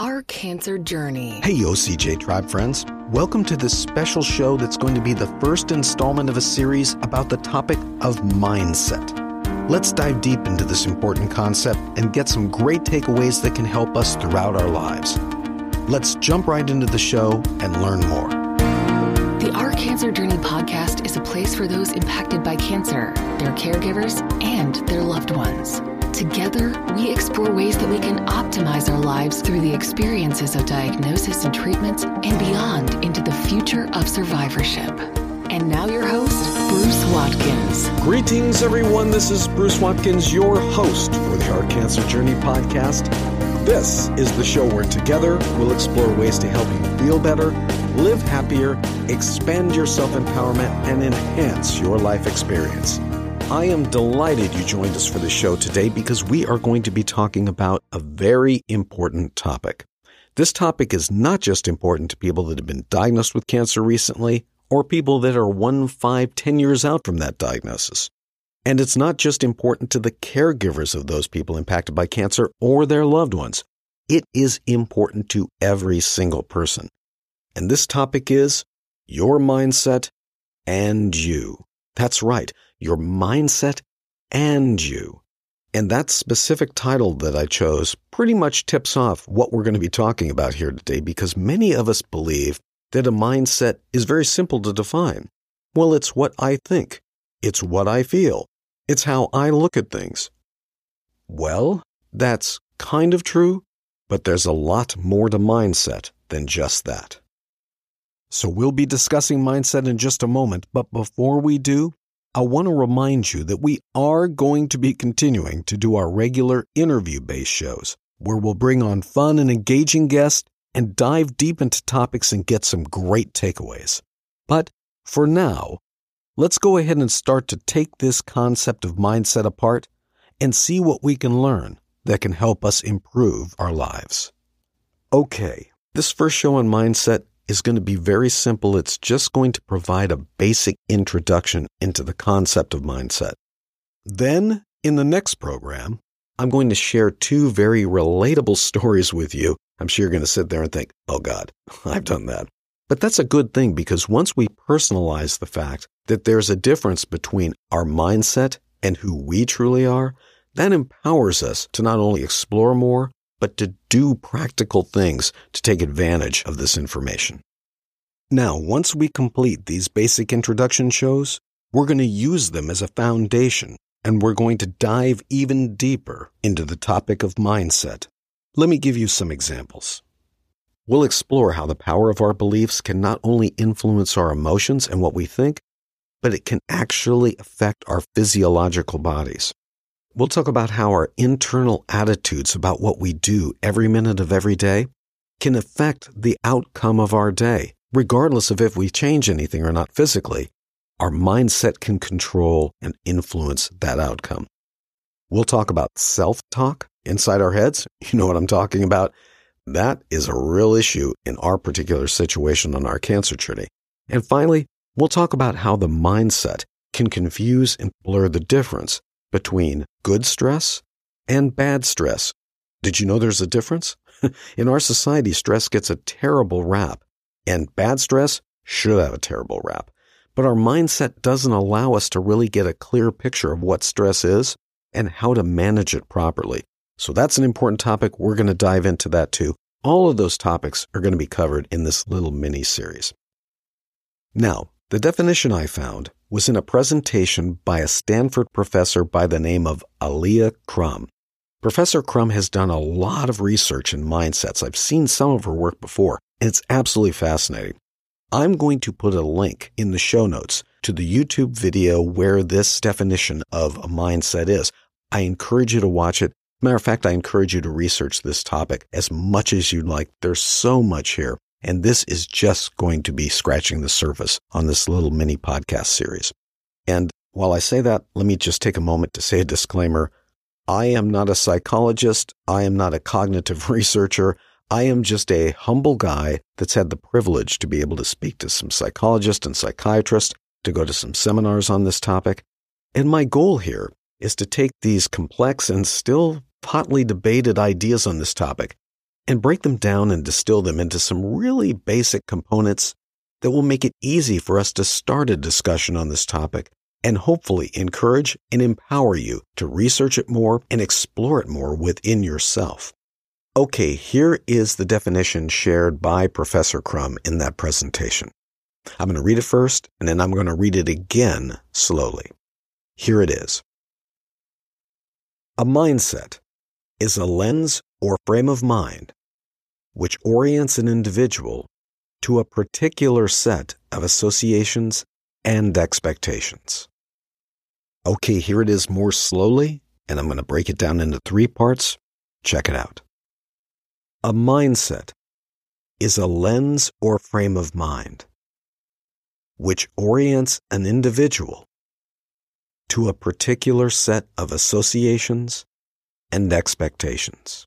Our Cancer Journey. Hey, OCJ Tribe friends. Welcome to this special show that's going to be the first installment of a series about the topic of mindset. Let's dive deep into this important concept and get some great takeaways that can help us throughout our lives. Let's jump right into the show and learn more. The Our Cancer Journey podcast is a place for those impacted by cancer, their caregivers, and their loved ones. Together, we explore ways that we can optimize our lives through the experiences of diagnosis and treatments and beyond into the future of survivorship. And now, your host, Bruce Watkins. Greetings, everyone. This is Bruce Watkins, your host for the Our Cancer Journey podcast. This is the show where together we'll explore ways to help you feel better, live happier, expand your self empowerment, and enhance your life experience. I am delighted you joined us for the show today because we are going to be talking about a very important topic. This topic is not just important to people that have been diagnosed with cancer recently or people that are one, five, ten years out from that diagnosis. And it's not just important to the caregivers of those people impacted by cancer or their loved ones. It is important to every single person. And this topic is your mindset and you. That's right your mindset, and you. And that specific title that I chose pretty much tips off what we're going to be talking about here today because many of us believe that a mindset is very simple to define. Well, it's what I think. It's what I feel. It's how I look at things. Well, that's kind of true, but there's a lot more to mindset than just that. So we'll be discussing mindset in just a moment, but before we do, I want to remind you that we are going to be continuing to do our regular interview based shows where we'll bring on fun and engaging guests and dive deep into topics and get some great takeaways. But for now, let's go ahead and start to take this concept of mindset apart and see what we can learn that can help us improve our lives. Okay, this first show on mindset is going to be very simple. It's just going to provide a basic introduction into the concept of mindset. Then, in the next program, I'm going to share two very relatable stories with you. I'm sure you're going to sit there and think, oh God, I've done that. But that's a good thing because once we personalize the fact that there's a difference between our mindset and who we truly are, that empowers us to not only explore more, but to do practical things to take advantage of this information. Now, once we complete these basic introduction shows, we're going to use them as a foundation and we're going to dive even deeper into the topic of mindset. Let me give you some examples. We'll explore how the power of our beliefs can not only influence our emotions and what we think, but it can actually affect our physiological bodies. We'll talk about how our internal attitudes about what we do every minute of every day can affect the outcome of our day, regardless of if we change anything or not physically. Our mindset can control and influence that outcome. We'll talk about self talk inside our heads. You know what I'm talking about. That is a real issue in our particular situation on our cancer journey. And finally, we'll talk about how the mindset can confuse and blur the difference between good stress and bad stress. Did you know there's a difference? In our society, stress gets a terrible rap, and bad stress should have a terrible rap. But our mindset doesn't allow us to really get a clear picture of what stress is and how to manage it properly. So that's an important topic. We're going to dive into that too. All of those topics are going to be covered in this little mini series. Now, the definition I found was in a presentation by a Stanford professor by the name of Alia Crum. Professor Crum has done a lot of research in mindsets. I've seen some of her work before, and it's absolutely fascinating. I'm going to put a link in the show notes to the YouTube video where this definition of a mindset is. I encourage you to watch it. Matter of fact, I encourage you to research this topic as much as you'd like. There's so much here. And this is just going to be scratching the surface on this little mini podcast series. And while I say that, let me just take a moment to say a disclaimer. I am not a psychologist. I am not a cognitive researcher. I am just a humble guy that's had the privilege to be able to speak to some psychologists and psychiatrists, to go to some seminars on this topic. And my goal here is to take these complex and still hotly debated ideas on this topic and break them down and distill them into some really basic components that will make it easy for us to start a discussion on this topic and hopefully encourage and empower you to research it more and explore it more within yourself. Okay, here is the definition shared by Professor Crum in that presentation. I'm going to read it first and then I'm going to read it again slowly. Here it is. A mindset is a lens or frame of mind which orients an individual to a particular set of associations and expectations. Okay, here it is more slowly, and I'm going to break it down into three parts. Check it out. A mindset is a lens or frame of mind which orients an individual to a particular set of associations and expectations.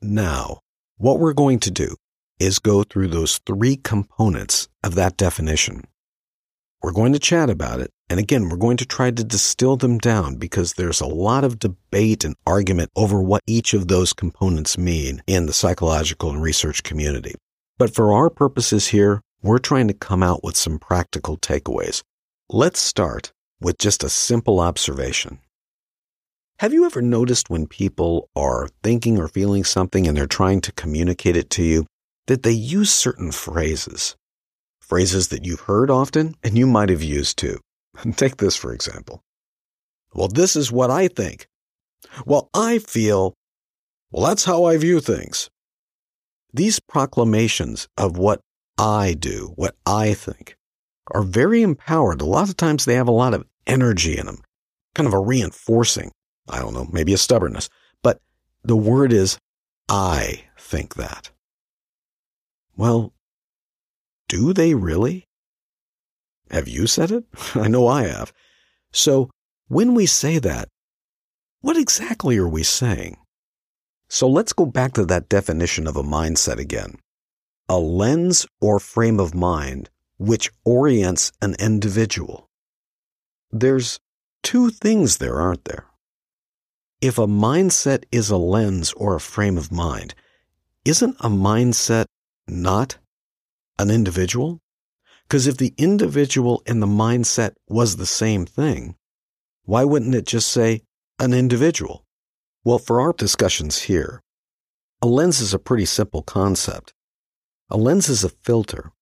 Now, what we're going to do is go through those three components of that definition. We're going to chat about it. And again, we're going to try to distill them down because there's a lot of debate and argument over what each of those components mean in the psychological and research community. But for our purposes here, we're trying to come out with some practical takeaways. Let's start with just a simple observation. Have you ever noticed when people are thinking or feeling something and they're trying to communicate it to you that they use certain phrases? Phrases that you've heard often and you might have used too. Take this for example. Well, this is what I think. Well, I feel. Well, that's how I view things. These proclamations of what I do, what I think, are very empowered. A lot of times they have a lot of energy in them, kind of a reinforcing, I don't know, maybe a stubbornness. But the word is, I think that. Well, do they really? Have you said it? I know I have. So when we say that, what exactly are we saying? So let's go back to that definition of a mindset again a lens or frame of mind which orients an individual. There's two things there, aren't there? If a mindset is a lens or a frame of mind, isn't a mindset not an individual? Because if the individual and the mindset was the same thing, why wouldn't it just say an individual? Well, for our discussions here, a lens is a pretty simple concept. A lens is a filter.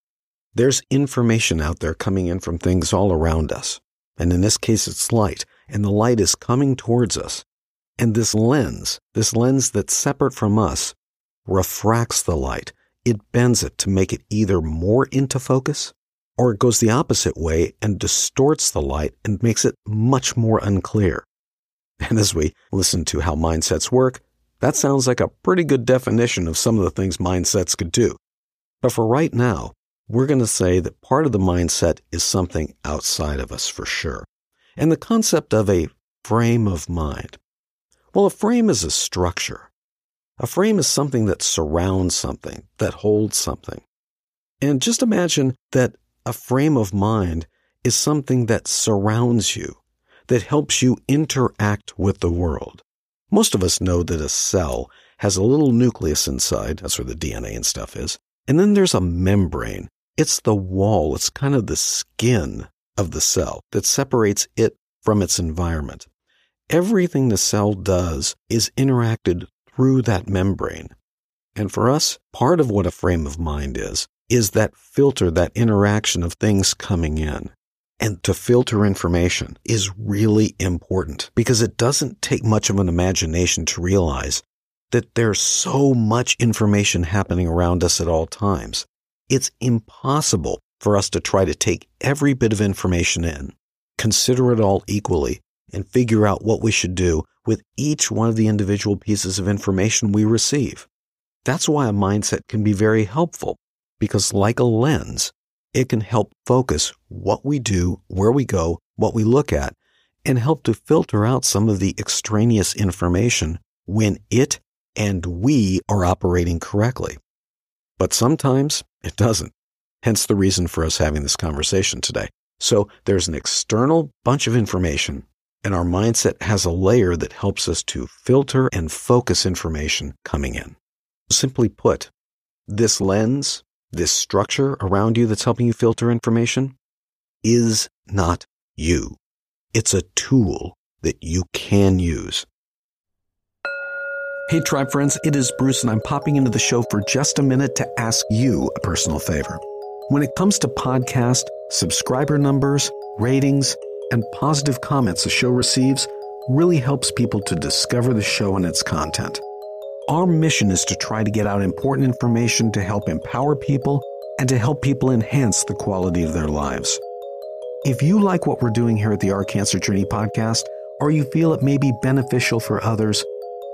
There's information out there coming in from things all around us. And in this case, it's light, and the light is coming towards us. And this lens, this lens that's separate from us, refracts the light. It bends it to make it either more into focus or it goes the opposite way and distorts the light and makes it much more unclear. And as we listen to how mindsets work, that sounds like a pretty good definition of some of the things mindsets could do. But for right now, we're going to say that part of the mindset is something outside of us for sure. And the concept of a frame of mind. Well, a frame is a structure. A frame is something that surrounds something, that holds something. And just imagine that a frame of mind is something that surrounds you, that helps you interact with the world. Most of us know that a cell has a little nucleus inside, that's where the DNA and stuff is, and then there's a membrane. It's the wall. It's kind of the skin of the cell that separates it from its environment. Everything the cell does is interacted through that membrane. And for us, part of what a frame of mind is, is that filter, that interaction of things coming in. And to filter information is really important because it doesn't take much of an imagination to realize that there's so much information happening around us at all times. It's impossible for us to try to take every bit of information in, consider it all equally, and figure out what we should do with each one of the individual pieces of information we receive. That's why a mindset can be very helpful, because like a lens, it can help focus what we do, where we go, what we look at, and help to filter out some of the extraneous information when it and we are operating correctly. But sometimes it doesn't. Hence the reason for us having this conversation today. So there's an external bunch of information and our mindset has a layer that helps us to filter and focus information coming in. Simply put, this lens, this structure around you that's helping you filter information, is not you. It's a tool that you can use. Hey, tribe friends, it is Bruce, and I'm popping into the show for just a minute to ask you a personal favor. When it comes to podcast, subscriber numbers, ratings, and positive comments the show receives, really helps people to discover the show and its content. Our mission is to try to get out important information to help empower people and to help people enhance the quality of their lives. If you like what we're doing here at the Our Cancer Journey podcast, or you feel it may be beneficial for others,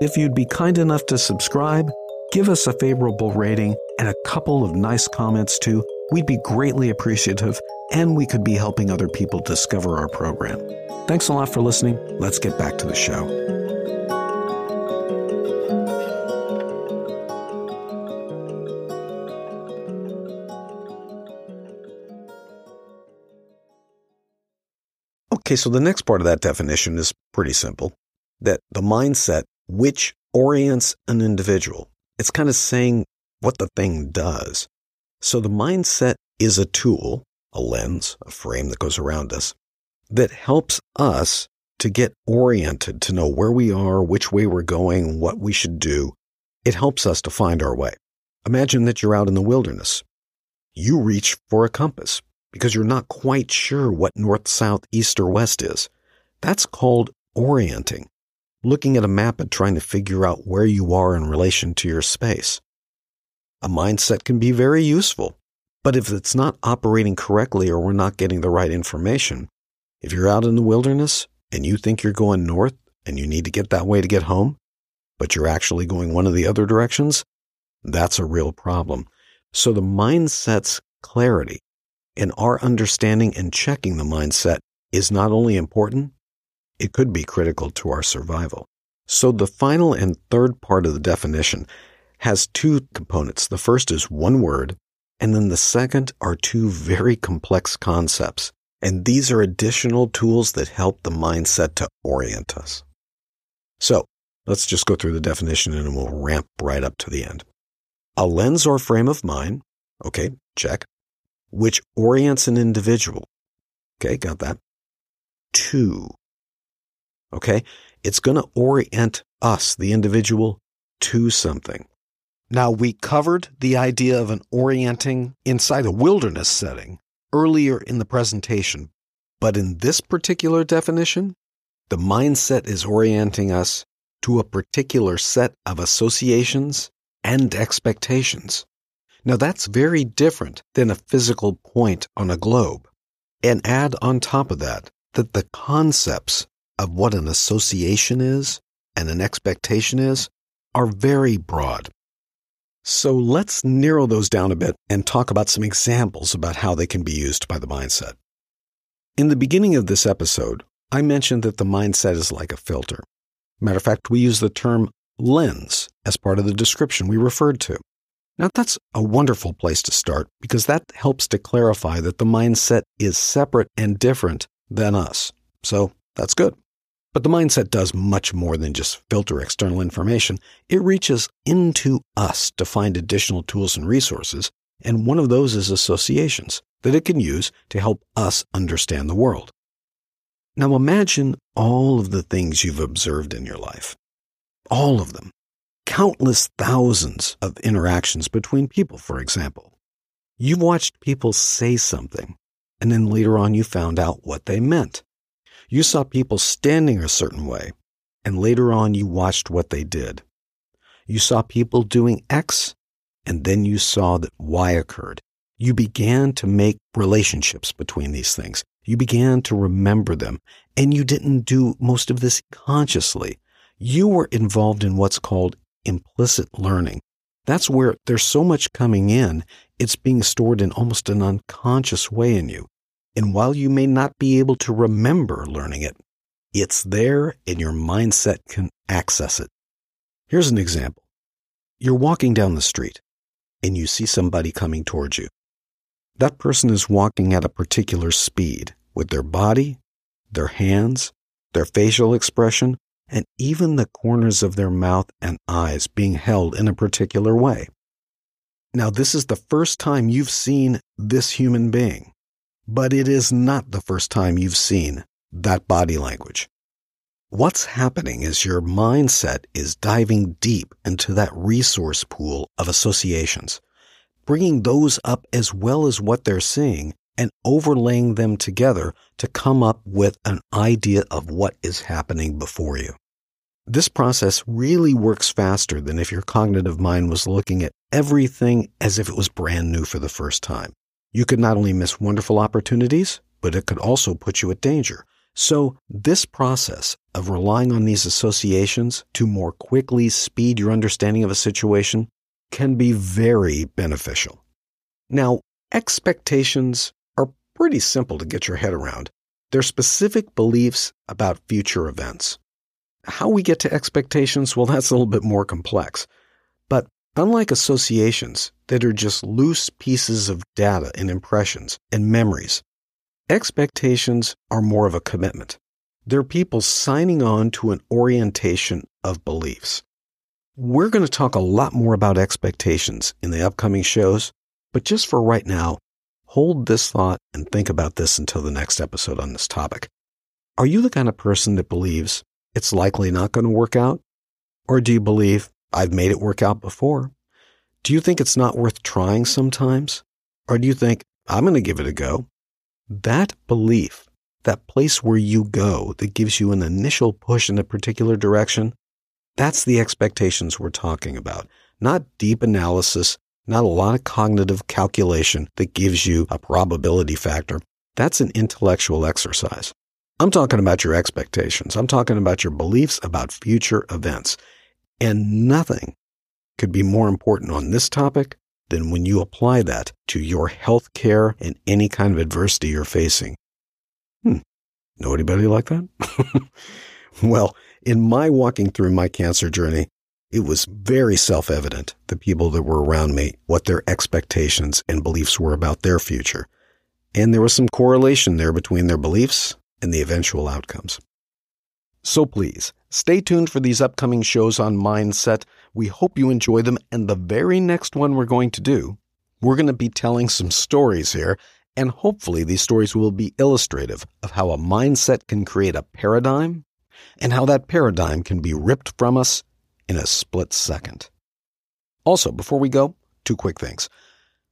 if you'd be kind enough to subscribe, give us a favorable rating and a couple of nice comments too, we'd be greatly appreciative and we could be helping other people discover our program. Thanks a lot for listening. Let's get back to the show. Okay, so the next part of that definition is pretty simple that the mindset which orients an individual. It's kind of saying what the thing does. So the mindset is a tool, a lens, a frame that goes around us that helps us to get oriented, to know where we are, which way we're going, what we should do. It helps us to find our way. Imagine that you're out in the wilderness. You reach for a compass because you're not quite sure what north, south, east, or west is. That's called orienting, looking at a map and trying to figure out where you are in relation to your space. A mindset can be very useful, but if it's not operating correctly or we're not getting the right information, if you're out in the wilderness and you think you're going north and you need to get that way to get home, but you're actually going one of the other directions, that's a real problem. So the mindset's clarity and our understanding and checking the mindset is not only important, it could be critical to our survival. So the final and third part of the definition has two components. The first is one word, and then the second are two very complex concepts. And these are additional tools that help the mindset to orient us. So let's just go through the definition and we'll ramp right up to the end. A lens or frame of mind. Okay, check which orients an individual. Okay, got that. To. Okay, it's going to orient us, the individual, to something. Now, we covered the idea of an orienting inside a wilderness setting earlier in the presentation, but in this particular definition, the mindset is orienting us to a particular set of associations and expectations. Now that's very different than a physical point on a globe. And add on top of that that the concepts of what an association is and an expectation is are very broad. So let's narrow those down a bit and talk about some examples about how they can be used by the mindset. In the beginning of this episode, I mentioned that the mindset is like a filter. Matter of fact, we use the term lens as part of the description we referred to. Now, that's a wonderful place to start because that helps to clarify that the mindset is separate and different than us. So that's good. But the mindset does much more than just filter external information. It reaches into us to find additional tools and resources, and one of those is associations that it can use to help us understand the world. Now imagine all of the things you've observed in your life. All of them countless thousands of interactions between people, for example. You've watched people say something, and then later on you found out what they meant. You saw people standing a certain way, and later on you watched what they did. You saw people doing X, and then you saw that Y occurred. You began to make relationships between these things. You began to remember them, and you didn't do most of this consciously. You were involved in what's called implicit learning. That's where there's so much coming in, it's being stored in almost an unconscious way in you. And while you may not be able to remember learning it, it's there and your mindset can access it. Here's an example. You're walking down the street and you see somebody coming towards you. That person is walking at a particular speed with their body, their hands, their facial expression, and even the corners of their mouth and eyes being held in a particular way. Now, this is the first time you've seen this human being, but it is not the first time you've seen that body language. What's happening is your mindset is diving deep into that resource pool of associations, bringing those up as well as what they're seeing and overlaying them together to come up with an idea of what is happening before you. This process really works faster than if your cognitive mind was looking at everything as if it was brand new for the first time. You could not only miss wonderful opportunities, but it could also put you at danger. So this process of relying on these associations to more quickly speed your understanding of a situation can be very beneficial. Now, expectations are pretty simple to get your head around. They're specific beliefs about future events. How we get to expectations, well, that's a little bit more complex. Unlike associations that are just loose pieces of data and impressions and memories, expectations are more of a commitment. They're people signing on to an orientation of beliefs. We're going to talk a lot more about expectations in the upcoming shows, but just for right now, Hold this thought and think about this until the next episode on this topic. Are you the kind of person that believes it's likely not going to work out? Or do you believe I've made it work out before? Do you think it's not worth trying sometimes? Or do you think I'm going to give it a go? That belief, that place where you go that gives you an initial push in a particular direction, that's the expectations we're talking about, not deep analysis, not a lot of cognitive calculation that gives you a probability factor. That's an intellectual exercise. I'm talking about your expectations. I'm talking about your beliefs about future events. And nothing could be more important on this topic than when you apply that to your health care and any kind of adversity you're facing. Hmm. Know anybody like that? well, in my walking through my cancer journey, it was very self evident, the people that were around me, what their expectations and beliefs were about their future. And there was some correlation there between their beliefs and the eventual outcomes. So please, stay tuned for these upcoming shows on mindset. We hope you enjoy them. And the very next one we're going to do, we're going to be telling some stories here. And hopefully, these stories will be illustrative of how a mindset can create a paradigm and how that paradigm can be ripped from us in a split second. Also, before we go, two quick things.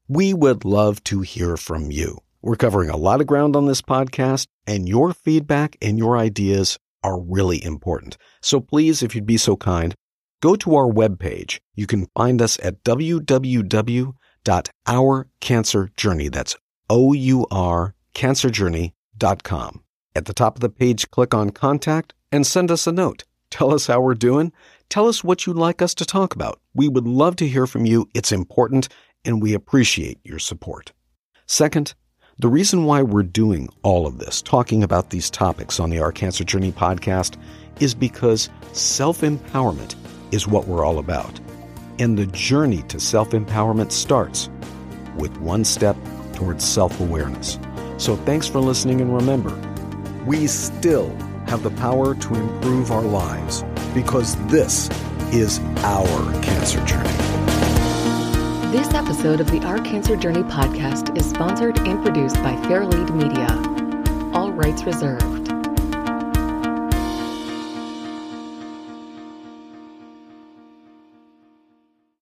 We would love to hear from you. We're covering a lot of ground on this podcast, and your feedback and your ideas are really important. So please, if you'd be so kind, go to our webpage. You can find us at www.ourcancerjourney. That's O-U-R cancerjourney.com. At the top of the page, click on contact and send us a note. Tell us how we're doing Tell us what you'd like us to talk about. We would love to hear from you. It's important, and we appreciate your support. Second, the reason why we're doing all of this, talking about these topics on the Our Cancer Journey podcast, is because self empowerment is what we're all about. And the journey to self empowerment starts with one step towards self awareness. So thanks for listening, and remember, we still have the power to improve our lives because this is our cancer journey. This episode of the Our Cancer Journey podcast is sponsored and produced by Fairlead Media. All rights reserved.